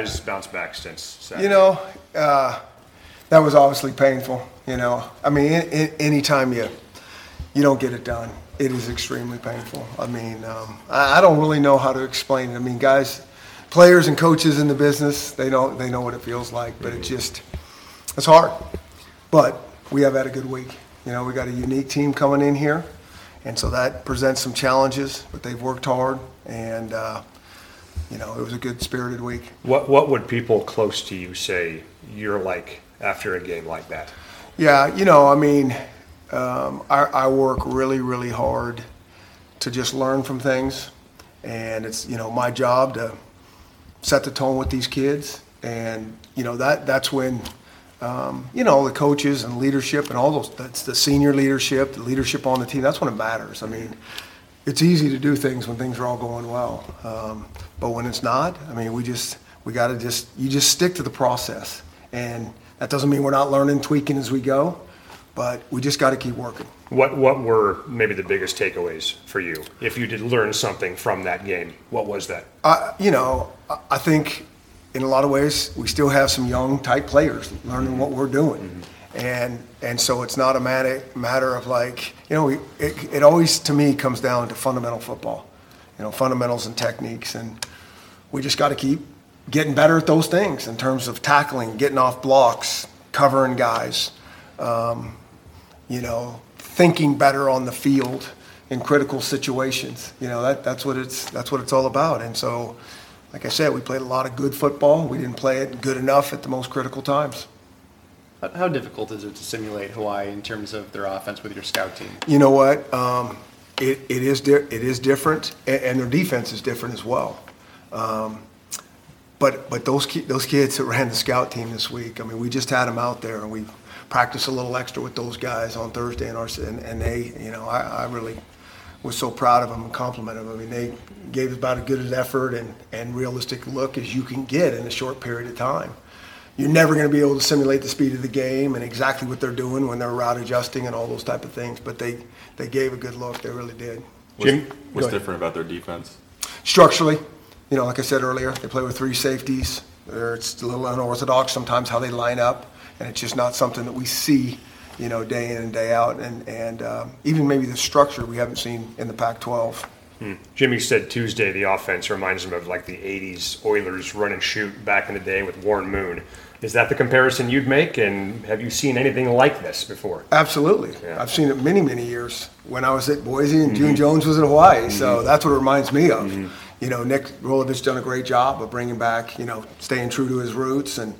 guys bounced back since Saturday? You know, uh, that was obviously painful. You know, I mean, in, in, anytime you you don't get it done, it is extremely painful. I mean, um, I, I don't really know how to explain it. I mean, guys, players and coaches in the business, they know they know what it feels like, but it just it's hard. But we have had a good week. You know, we got a unique team coming in here, and so that presents some challenges. But they've worked hard, and uh, you know, it was a good spirited week. What What would people close to you say you're like after a game like that? Yeah, you know, I mean, um, I, I work really, really hard to just learn from things, and it's you know my job to set the tone with these kids, and you know that that's when um, you know the coaches and leadership and all those that's the senior leadership, the leadership on the team. That's when it matters. I mean, it's easy to do things when things are all going well, um, but when it's not, I mean, we just we got to just you just stick to the process, and that doesn't mean we're not learning, tweaking as we go, but we just got to keep working. What What were maybe the biggest takeaways for you? If you did learn something from that game, what was that? Uh, you know, I- I think in a lot of ways we still have some young tight players learning what we're doing, and and so it's not a matter matter of like you know it it always to me comes down to fundamental football, you know fundamentals and techniques, and we just got to keep getting better at those things in terms of tackling, getting off blocks, covering guys, um, you know, thinking better on the field in critical situations. You know, that, that's what it's that's what it's all about. And so, like I said, we played a lot of good football. We didn't play it good enough at the most critical times. How- difficult is it to simulate Hawaii in terms of their offense with your scout team? You know what? Um, it, it is di- it is different, and, and their defense is different as well. Um, but but those ki- those kids that ran the scout team this week, I mean, we just had them out there, and we practiced a little extra with those guys on Thursday, and our and, and they, you know, I, I really was so proud of them and complimented them. I mean, they gave about as good an effort and, and realistic look as you can get in a short period of time. You're never going to be able to simulate the speed of the game and exactly what they're doing when they're route adjusting and all those type of things, but they, they gave a good look. They really did. Jim, Go What's different about their defense? Structurally, you know, like I said earlier, they play with three safeties. They're- It's a little unorthodox sometimes how they line up, and it's just not something that we see, you know, day in and day out. And, and um, even maybe the structure we haven't seen in the Pac-12. Jimmy said Tuesday the offense reminds him of like the '80s Oilers run and shoot back in the day with Warren Moon. Is that the comparison you'd make? And have you seen anything like this before? Absolutely. Yeah. I've seen it many, many years when I was at Boise and June mm-hmm. Jones was in Hawaii. So mm-hmm. that's what it reminds me of. Mm-hmm. You know, Nick Rolovich done a great job of bringing back, you know, staying true to his roots. And,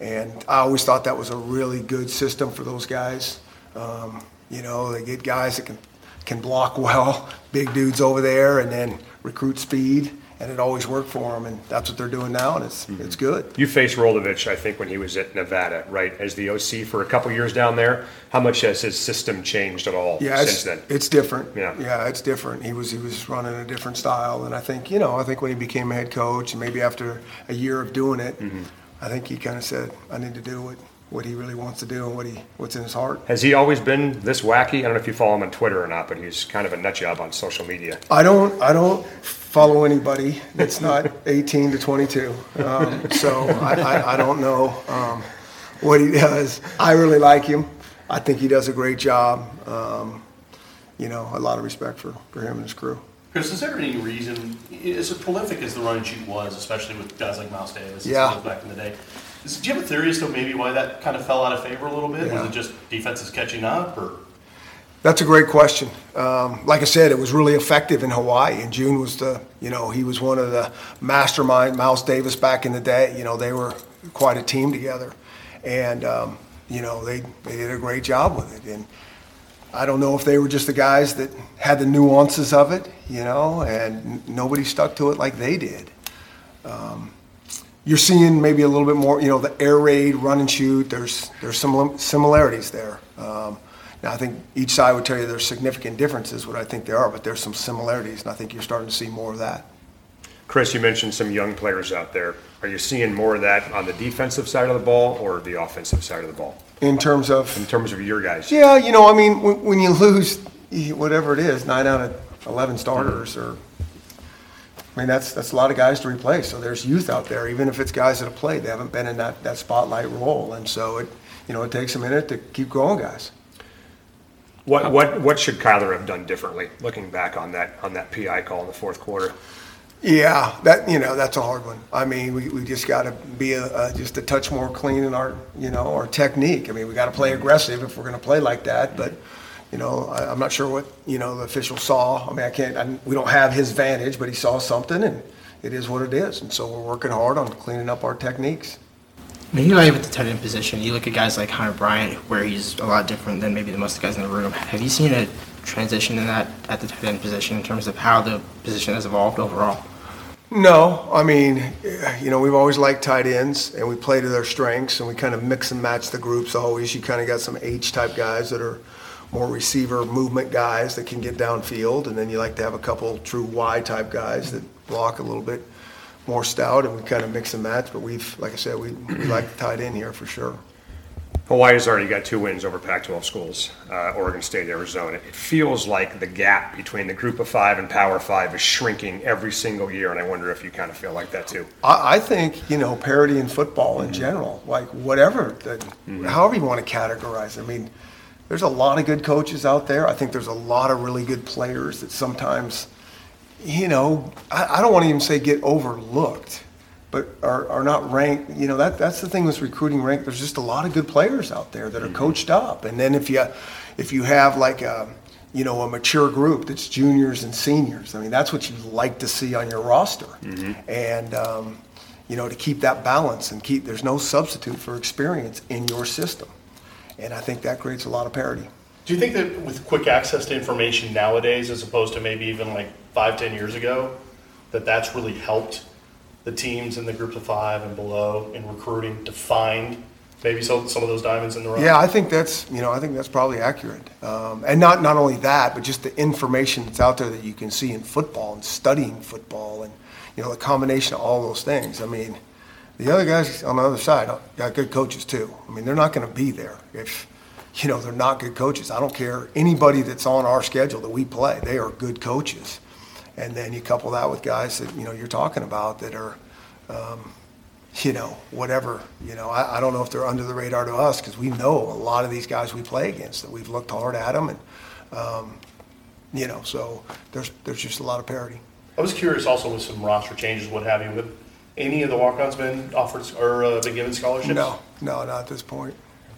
and I always thought that was a really good system for those guys. Um, you know, they get guys that can, can block well, big dudes over there, and then recruit speed. And it always worked for them. And that's what they're doing now. And it's, it's good. You faced Rolovich, I think, when he was at Nevada, right, as the OC for a couple years down there. How much has his system changed at all Yeah, since then? it's different. Yeah. yeah, it's different. He was he was running a different style, and I think you know I think when he became a head coach, and maybe after a year of doing it, Mm-hmm. I think he kind of said, "I need to do what what he really wants to do and what he what's in his heart." Has he always been this wacky? I don't know if you follow him on Twitter or not, but he's kind of a nut job on social media. I don't I don't follow anybody that's not 18 to 22, um, so I, I, I don't know um, what he does. I really like him. I think he does a great job. Um, you know, a lot of respect for, for him and his crew. Chris, is there any reason, as prolific as the run and shoot was, especially with guys like Mouse Davis Yeah. some of those back in the day, is, do you have a theory as to maybe why that kind of fell out of favor a little bit? Yeah. Was it just defenses catching up, or That's a great question. Um, like I said, it was really effective in Hawaii, and June was the, you know, he was one of the mastermind. Mouse Davis back in the day, you know, they were quite a team together, and um, you know, they they did a great job with it. And I don't know if they were just the guys that had the nuances of it, you know, and n- nobody stuck to it like they did. Um, you're seeing maybe a little bit more, you know, the air raid, run and shoot. There's there's some similarities there. Um, now I think each side would tell you there's significant differences, what I think there are, but there's some similarities, and I think you're starting to see more of that. Chris, you mentioned some young players out there. Are you seeing more of that on the defensive side of the ball or the offensive side of the ball In terms of in terms of your guys? Yeah, you know, I mean, when, when you lose whatever it is, nine out of eleven starters, or I mean, that's, that's a lot of guys to replace. So there's youth out there, even if it's guys that have played, they haven't been in that, that spotlight role. And so it, you know, it takes a minute to keep growing guys. What, what, what should Kyler have done differently, looking back on that, on that PI call in the fourth quarter? Yeah, that, you know, that's a hard one. I mean, we, we just got to be a, a, just a touch more clean in our, you know, our technique. I mean, we got to play aggressive if we're going to play like that. But, you know, I, I'm not sure what, you know, the official saw. I mean, I can't, I, we don't have his vantage, but he saw something and it is what it is. And so we're working hard on cleaning up our techniques. When you look at the tight end position, you look at guys like Hunter Bryant, where he's a lot different than maybe the most guys in the room. Have you seen a transition in that at the tight end position in terms of how the position has evolved overall? No, I mean, you know, we've always liked tight ends, and we play to their strengths, and we kind of mix and match the groups always. You kind of got some H type guys that are more receiver movement guys that can get downfield, and then you like to have a couple true Y type guys that block a little bit more stout, and we kind of mix and match. But we've, like I said, we, we like the tight end here for sure. Hawaii's already got two wins over Pac-12 schools, uh, Oregon State, Arizona. It feels like the gap between the Group of Five and Power Five is shrinking every single year, and I wonder if you kind of feel like that too. I, I think you know parity in football in general, like whatever, the, however you want to categorize. it. I mean, there's a lot of good coaches out there. I think there's a lot of really good players that sometimes, you know, I, I don't want to even say get overlooked, but are, are not ranked. You know, that that's the thing with recruiting rank. There's just a lot of good players out there that are mm-hmm. coached up, and then if you if you have like a you know a mature group that's juniors and seniors, I mean that's what you like to see on your roster, mm-hmm. and. Um, you know, to keep that balance and keep, there's no substitute for experience in your system. And I think that creates a lot of parity. Do you think that with quick access to information nowadays, as opposed to maybe even like five, ten years ago, that that's really helped the teams in the groups of five and below in recruiting to find maybe some, some of those diamonds in the rough? Yeah, I think that's, you know, I think that's probably accurate. Um, and not, not only that, but just the information that's out there that you can see in football and studying football and, you know, the combination of all those things. I mean, the other guys on the other side got good coaches too. I mean, they're not going to be there if, you know, they're not good coaches. I don't care. Anybody that's on our schedule that we play, they are good coaches. And then you couple that with guys that, you know, you're talking about that are, um, you know, whatever. You know, I, I don't know if they're under the radar to us because we know a lot of these guys we play against that we've looked hard at them and, um, you know, so there's there's just a lot of parity. I was curious also with some roster changes, what have you, have any of the walk-ons been offered or uh, been given scholarships? No, no, not at this point.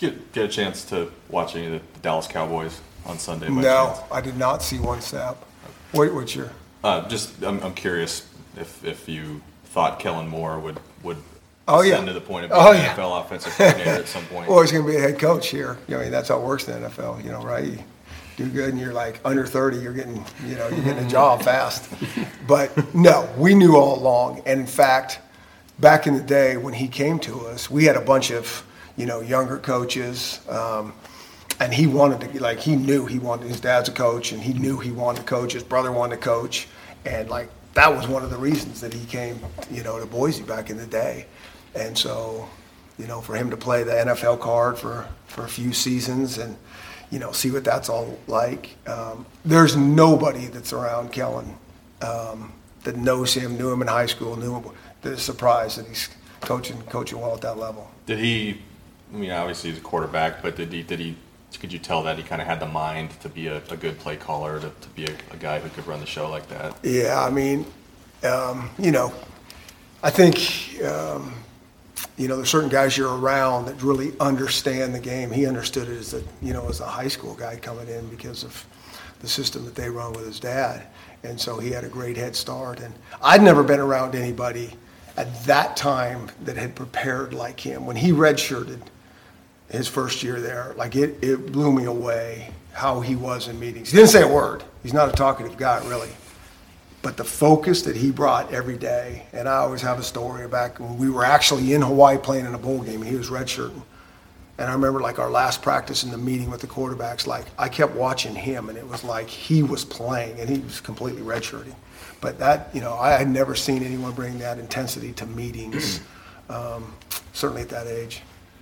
You get, get a chance to watch any of the Dallas Cowboys on Sunday? No, chance? I did not see one snap. What, what's your? Uh, just, I'm, I'm curious if, if you thought Kellen Moore would, would Oh, yeah. to the point of being Oh, an yeah. NFL offensive coordinator at some point. Well, he's going to be a head coach here. You know, I mean, that's how it works in the NFL. You know, right? You do good, and you're like under 30. You're getting, you know, you're getting a job fast. But no, we knew all along. And in fact, back in the day when he came to us, we had a bunch of, you know, younger coaches. Um, and he wanted to, like, he knew he wanted, his dad's a coach, and he knew he wanted to coach. His brother wanted to coach. And, like, that was one of the reasons that he came, you know, to Boise back in the day. And so, you know, for him to play the NFL card for, for a few seasons and, you know, see what that's all like. Um, there's nobody that's around Kellen um, that knows him, knew him in high school, knew him, that is surprised that he's coaching, coaching well at that level. Did he, I mean, obviously he's a quarterback, but did he, did he, could you tell that he kind of had the mind to be a, a good play caller, to, to be a, a guy who could run the show like that? Yeah, I mean, um, you know, I think, um, you know, there's certain guys you're around that really understand the game. He understood it as a, you know, as a high school guy coming in because of the system that they run with his dad. And so he had a great head start. And I'd never been around anybody at that time that had prepared like him. When he redshirted his first year there, like it, it blew me away how he was in meetings. He didn't say a word. He's not a talkative guy, really But the focus that he brought every day, and I always have a story back when we were actually in Hawaii playing in a bowl game, and he was redshirting. And I remember like our last practice in the meeting with the quarterbacks, like I kept watching him and it was like he was playing and he was completely redshirting. But that, you know, I had never seen anyone bring that intensity to meetings, um, certainly at that age.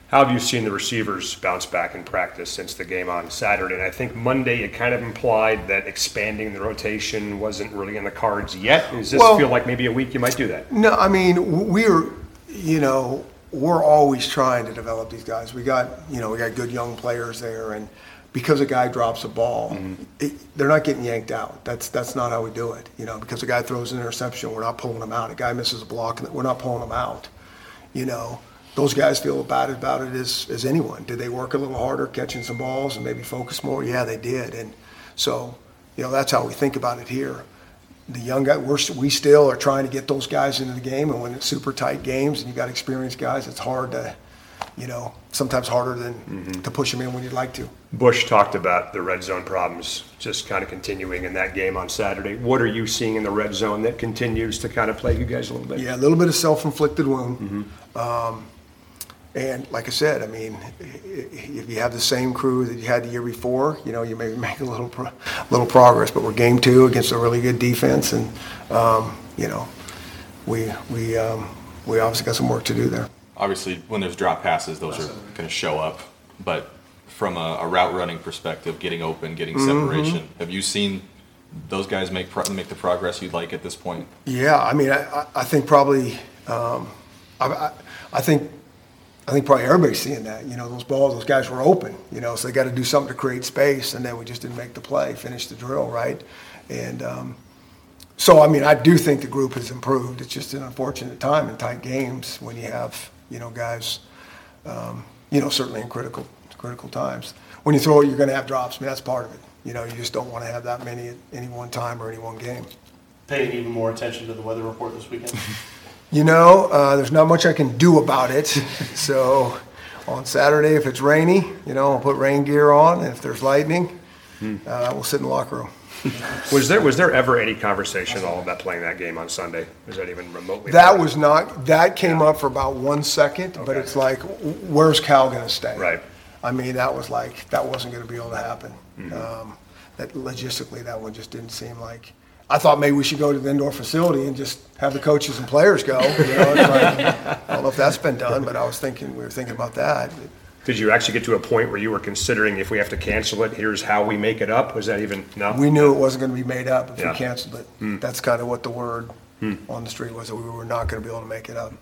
How have you seen the receivers bounce back in practice since the game on Saturday? And I think Monday it kind of implied that expanding the rotation wasn't really in the cards yet. Does this Well- feel like maybe a week you might do that? No, I mean, we're, you know, we're always trying to develop these guys. We got, you know, we got good young players there, and because a guy drops a ball, mm-hmm. it, they're not getting yanked out. That's that's not how we do it. You know, because a guy throws an interception, we're not pulling him out. A guy misses a block, we're not pulling him out. You know, those guys feel about it about it as as anyone. Did they work a little harder catching some balls and maybe focus more? Yeah, they did, and so you know that's how we think about it here the young guy, we're, we still are trying to get those guys into the game, and when it's super tight games and you got experienced guys, it's hard to, you know, sometimes harder than to push them in when you'd like to. Bush talked about the red zone problems just kind of continuing in that game on Saturday. What are you seeing in the red zone that continues to kind of plague you guys a little bit? Yeah, a little bit of self-inflicted wound. Um, and like I said, I mean, i- i- if you have the same crew that you had the year before, you know, you maybe make a little, pro- little progress. But we're game two against a really good defense, and um, you know, we we um, we obviously got some work to do there. Obviously, when there's drop passes, those are going to show up. But from a, a route running perspective, getting open, getting Mm-hmm. separation, have you seen those guys make pro- make the progress you'd like at this point? Yeah, I mean, I, I- I think probably, um, I, I, I think, I think probably everybody's seeing that. You know, those balls, those guys were open. You know, so they got to do something to create space, and then we just didn't make the play, finish the drill, right? And um, so, I mean, I do think the group has improved. It's just an unfortunate time in tight games when you have, you know, guys, um, you know, certainly in critical critical times. When you throw it, you're going to have drops. I mean, that's part of it. You know, you just don't want to have that many at any one time or any one game. Paying even more attention to the weather report this weekend. You know, uh, there's not much I can do about it. So on Saturday, if it's rainy, you know, I'll put rain gear on. And if there's lightning, uh, we'll sit in the locker room. Was there was there ever any conversation at all about playing that game on Sunday? Was that even remotely? That was not, that came up for about one second, but Okay. it's like, where's Cal going to stay? Right. I mean, that was like, that wasn't going to be able to happen. Mm-hmm. Um, That logistically, that one just didn't seem like, I thought maybe we should go to the indoor facility and just have the coaches and players go. You know, like, I don't know if that's been done, but I was thinking, we were thinking about that. Did you actually get to a point where you were considering if we have to cancel it, here's how we make it up? Was that even no? We knew it wasn't going to be made up if Yeah. we canceled it. Hmm. That's kind of what the word hmm. on the street was, that we were not going to be able to make it up.